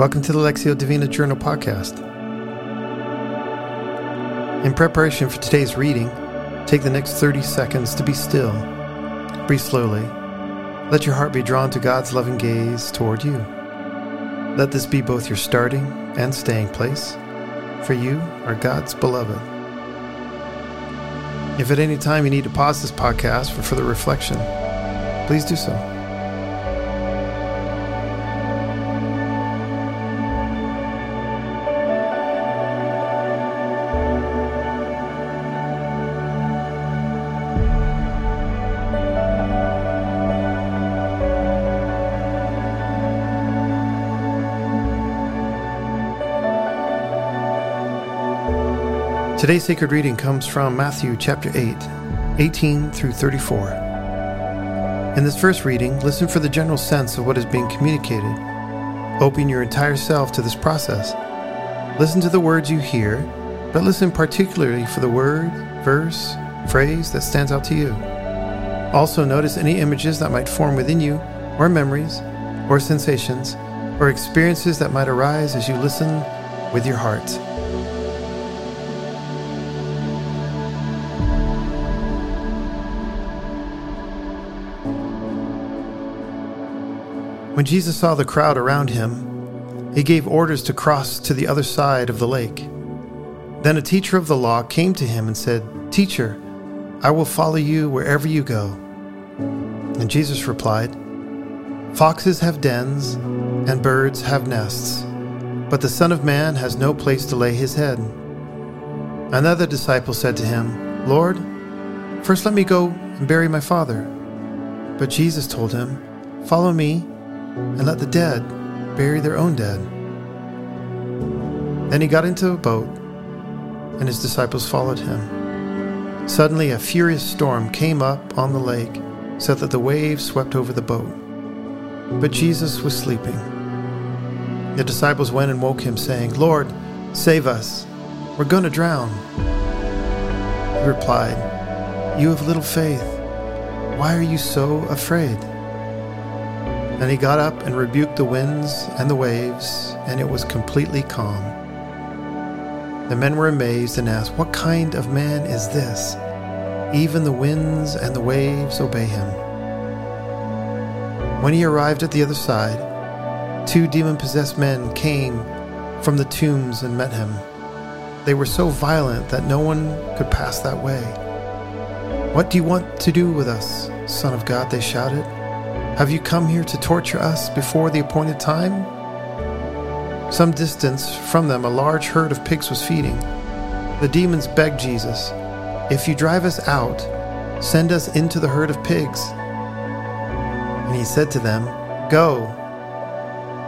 Welcome to the Lectio Divina Journal podcast. In preparation for today's reading, take the next 30 seconds to be still. Breathe slowly. Let your heart be drawn to God's loving gaze toward you. Let this be both your starting and staying place, for you are God's beloved. If at any time you need to pause this podcast for further reflection, please do so. Today's sacred reading comes from Matthew chapter 8, 18 through 34. In this first reading, listen for the general sense of what is being communicated. Open your entire self to this process. Listen to the words you hear, but listen particularly for the word, verse, phrase that stands out to you. Also, notice any images that might form within you, or memories, or sensations, or experiences that might arise as you listen with your heart. When Jesus saw the crowd around him, he gave orders to cross to the other side of the lake. Then a teacher of the law came to him and said, Teacher, I will follow you wherever you go. And Jesus replied, Foxes have dens, and birds have nests, but the Son of Man has no place to lay his head. Another disciple said to him, Lord, first let me go and bury my father. But Jesus told him, Follow me and let the dead bury their own dead. Then he got into a boat, and his disciples followed him. Suddenly, a furious storm came up on the lake, so that the waves swept over the boat. But Jesus was sleeping. The disciples went and woke him, saying, Lord, save us. We're going to drown. He replied, You have little faith. Why are you so afraid? Then he got up and rebuked the winds and the waves, and it was completely calm. The men were amazed and asked, What kind of man is this? Even the winds and the waves obey him. When he arrived at the other side, two demon possessed men came from the tombs and met him. They were so violent that no one could pass that way. What do you want to do with us, Son of God? They shouted. Have you come here to torture us before the appointed time? Some distance from them, a large herd of pigs was feeding. The demons begged Jesus, If you drive us out, send us into the herd of pigs. And he said to them, Go.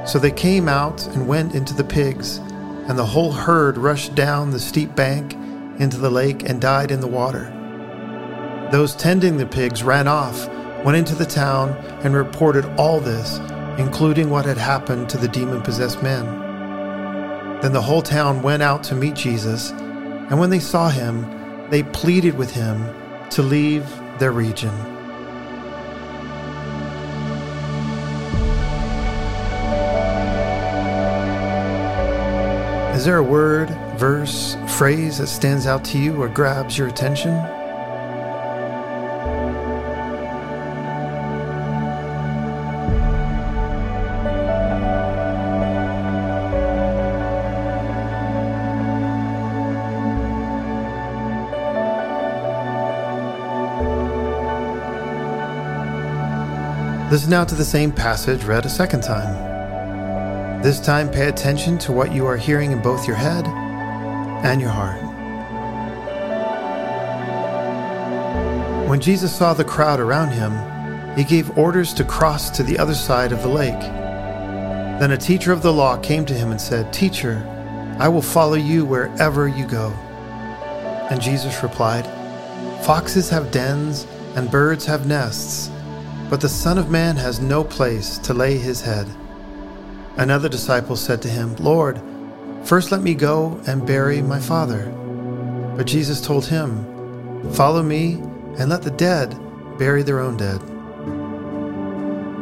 So they came out and went into the pigs, and the whole herd rushed down the steep bank into the lake and died in the water. Those tending the pigs ran off went into the town and reported all this, including what had happened to the demon possessed men. Then the whole town went out to meet Jesus, and when they saw him, they pleaded with him to leave their region. Is there a word, verse, phrase that stands out to you or grabs your attention? Listen now to the same passage read a second time. This time, pay attention to what you are hearing in both your head and your heart. When Jesus saw the crowd around him, he gave orders to cross to the other side of the lake. Then a teacher of the law came to him and said, Teacher, I will follow you wherever you go. And Jesus replied, Foxes have dens and birds have nests but the Son of Man has no place to lay his head. Another disciple said to him, Lord, first let me go and bury my father. But Jesus told him, Follow me and let the dead bury their own dead.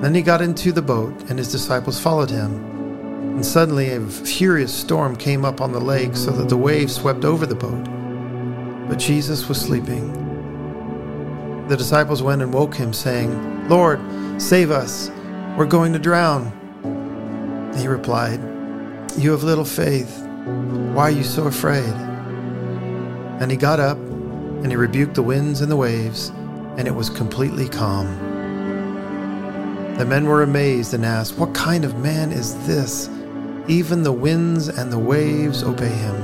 Then he got into the boat, and his disciples followed him. And suddenly a furious storm came up on the lake so that the waves swept over the boat. But Jesus was sleeping. The disciples went and woke him, saying, Lord, save us. We're going to drown. He replied, You have little faith. Why are you so afraid? And he got up and he rebuked the winds and the waves, and it was completely calm. The men were amazed and asked, What kind of man is this? Even the winds and the waves obey him.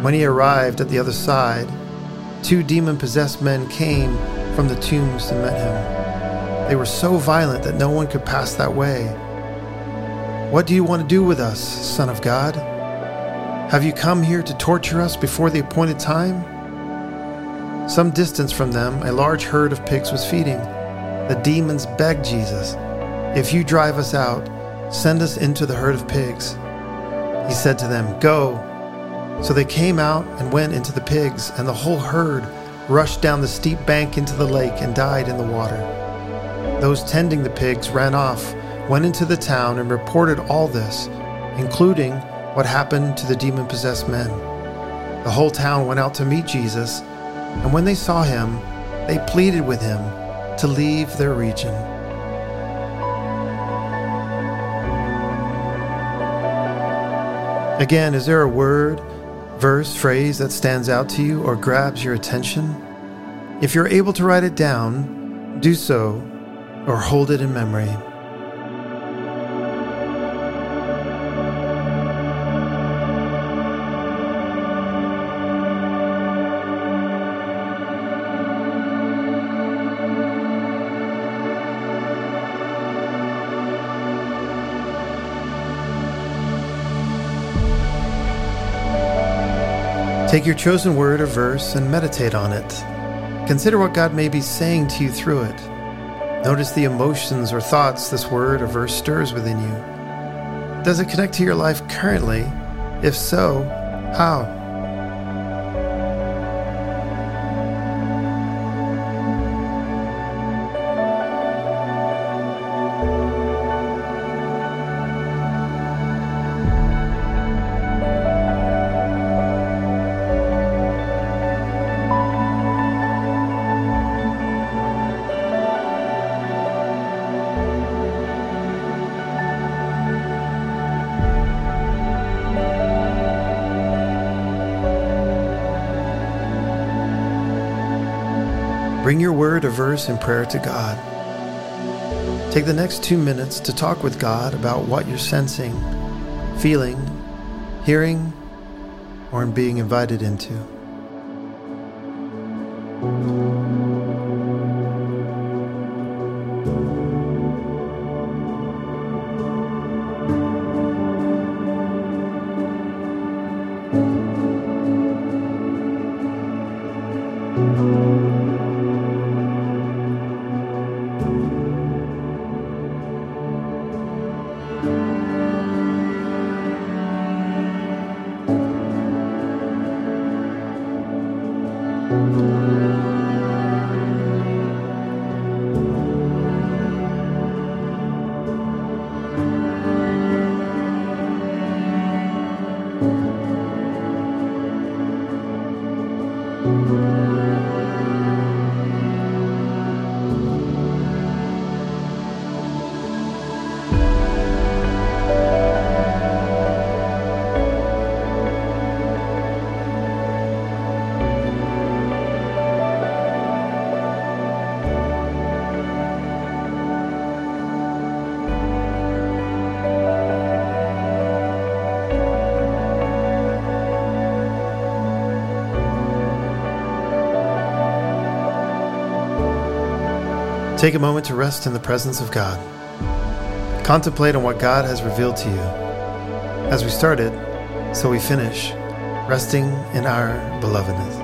When he arrived at the other side, two demon possessed men came from the tombs and met him. They were so violent that no one could pass that way. What do you want to do with us, Son of God? Have you come here to torture us before the appointed time? Some distance from them, a large herd of pigs was feeding. The demons begged Jesus, If you drive us out, send us into the herd of pigs. He said to them, Go. So they came out and went into the pigs, and the whole herd rushed down the steep bank into the lake and died in the water. Those tending the pigs ran off, went into the town, and reported all this, including what happened to the demon possessed men. The whole town went out to meet Jesus, and when they saw him, they pleaded with him to leave their region. Again, is there a word, verse, phrase that stands out to you or grabs your attention? If you're able to write it down, do so or hold it in memory. Take your chosen word or verse and meditate on it. Consider what God may be saying to you through it. Notice the emotions or thoughts this word or verse stirs within you. Does it connect to your life currently? If so, how? Bring your word or verse and prayer to God. Take the next two minutes to talk with God about what you're sensing, feeling, hearing, or being invited into. Take a moment to rest in the presence of God. Contemplate on what God has revealed to you. As we started, so we finish, resting in our belovedness.